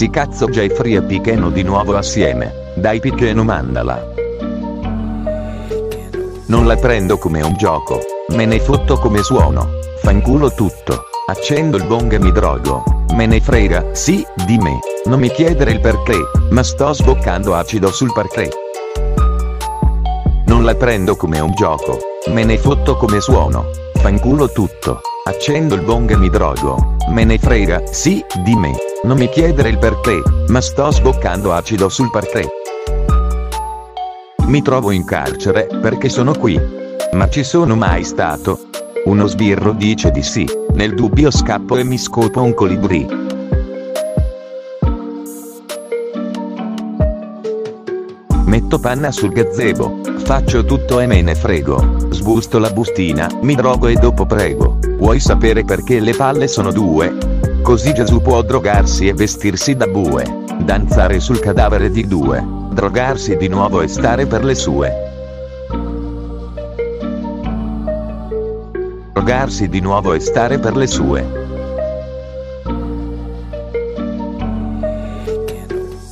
Sì cazzo Jeffrey e Picheno di nuovo assieme. Dai Picheno mandala. Non la prendo come un gioco. Me ne fotto come suono. Fanculo tutto. Accendo il bong e mi drogo. Me ne frega, sì, di me. Non mi chiedere il perché, ma sto sboccando acido sul parquet. Non la prendo come un gioco. Me ne fotto come suono. Fanculo tutto. Accendo il bong e mi drogo. Me ne frega, sì, di me. Non mi chiedere il perché, ma sto sboccando acido sul parquet. Mi trovo in carcere, perché sono qui. Ma ci sono mai stato? Uno sbirro dice di sì, nel dubbio scappo e mi scopo un colibrì. Metto panna sul gazebo, faccio tutto e me ne frego. Sbusto la bustina, mi drogo e dopo prego. Vuoi sapere perché le palle sono due? Così Gesù può drogarsi e vestirsi da bue. Danzare sul cadavere di due. Drogarsi di nuovo e stare per le sue. Drogarsi di nuovo e stare per le sue.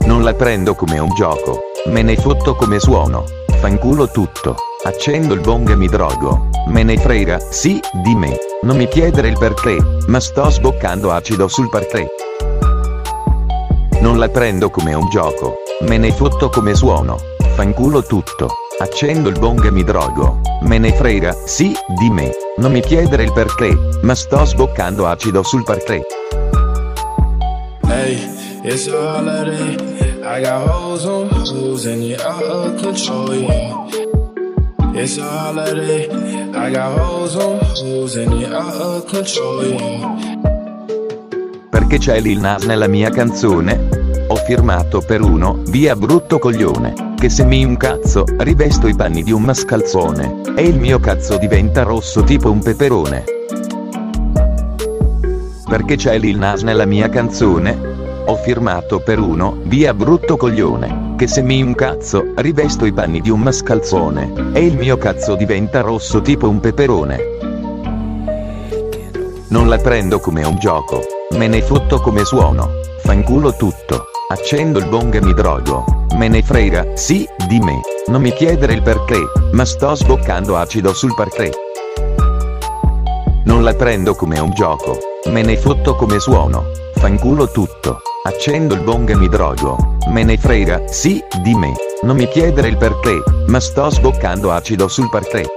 Non la prendo come un gioco. Me ne fotto come suono. Fanculo tutto. Accendo il bong e mi drogo. Me ne frega, sì, di me. Non mi chiedere il perché, ma sto sboccando acido sul parquet. Non la prendo come un gioco. Me ne fotto come suono. Fanculo tutto. Accendo il bong e mi drogo. Me ne frega, sì, di me. Non mi chiedere il perché, ma sto sboccando acido sul parquet. Hey, it's a holiday. I got hoes on hoes and you're out of control, yeah. It's a holiday. I got hoes on hoes and you're out of control, yeah. Perché c'è Lil Nas nella mia canzone? Ho firmato per uno, via brutto coglione. Che se mi incazzo, rivesto i panni di un mascalzone. E il mio cazzo diventa rosso tipo un peperone. Perché c'è Lil Nas nella mia canzone? Ho firmato per uno, via brutto coglione. Che se mi incazzo, rivesto i panni di un mascalzone. E il mio cazzo diventa rosso tipo un peperone. Non la prendo come un gioco. Me ne fotto come suono. Fanculo tutto. Accendo il bong e mi drogo. Me ne frega, sì, di me. Non mi chiedere il perché, ma sto sboccando acido sul parquet. Non la prendo come un gioco. Me ne fotto come suono. Fanculo tutto. Accendo il bong e mi drogo. Me ne frega, sì, di me. Non mi chiedere il perché, ma sto sboccando acido sul parquet.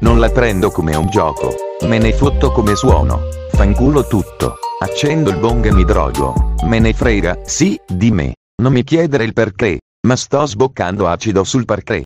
Non la prendo come un gioco. Me ne fotto come suono. Fanculo tutto. Accendo il bong e mi drogo. Me ne frega, sì, di me. Non mi chiedere il perché, ma sto sboccando acido sul parquet.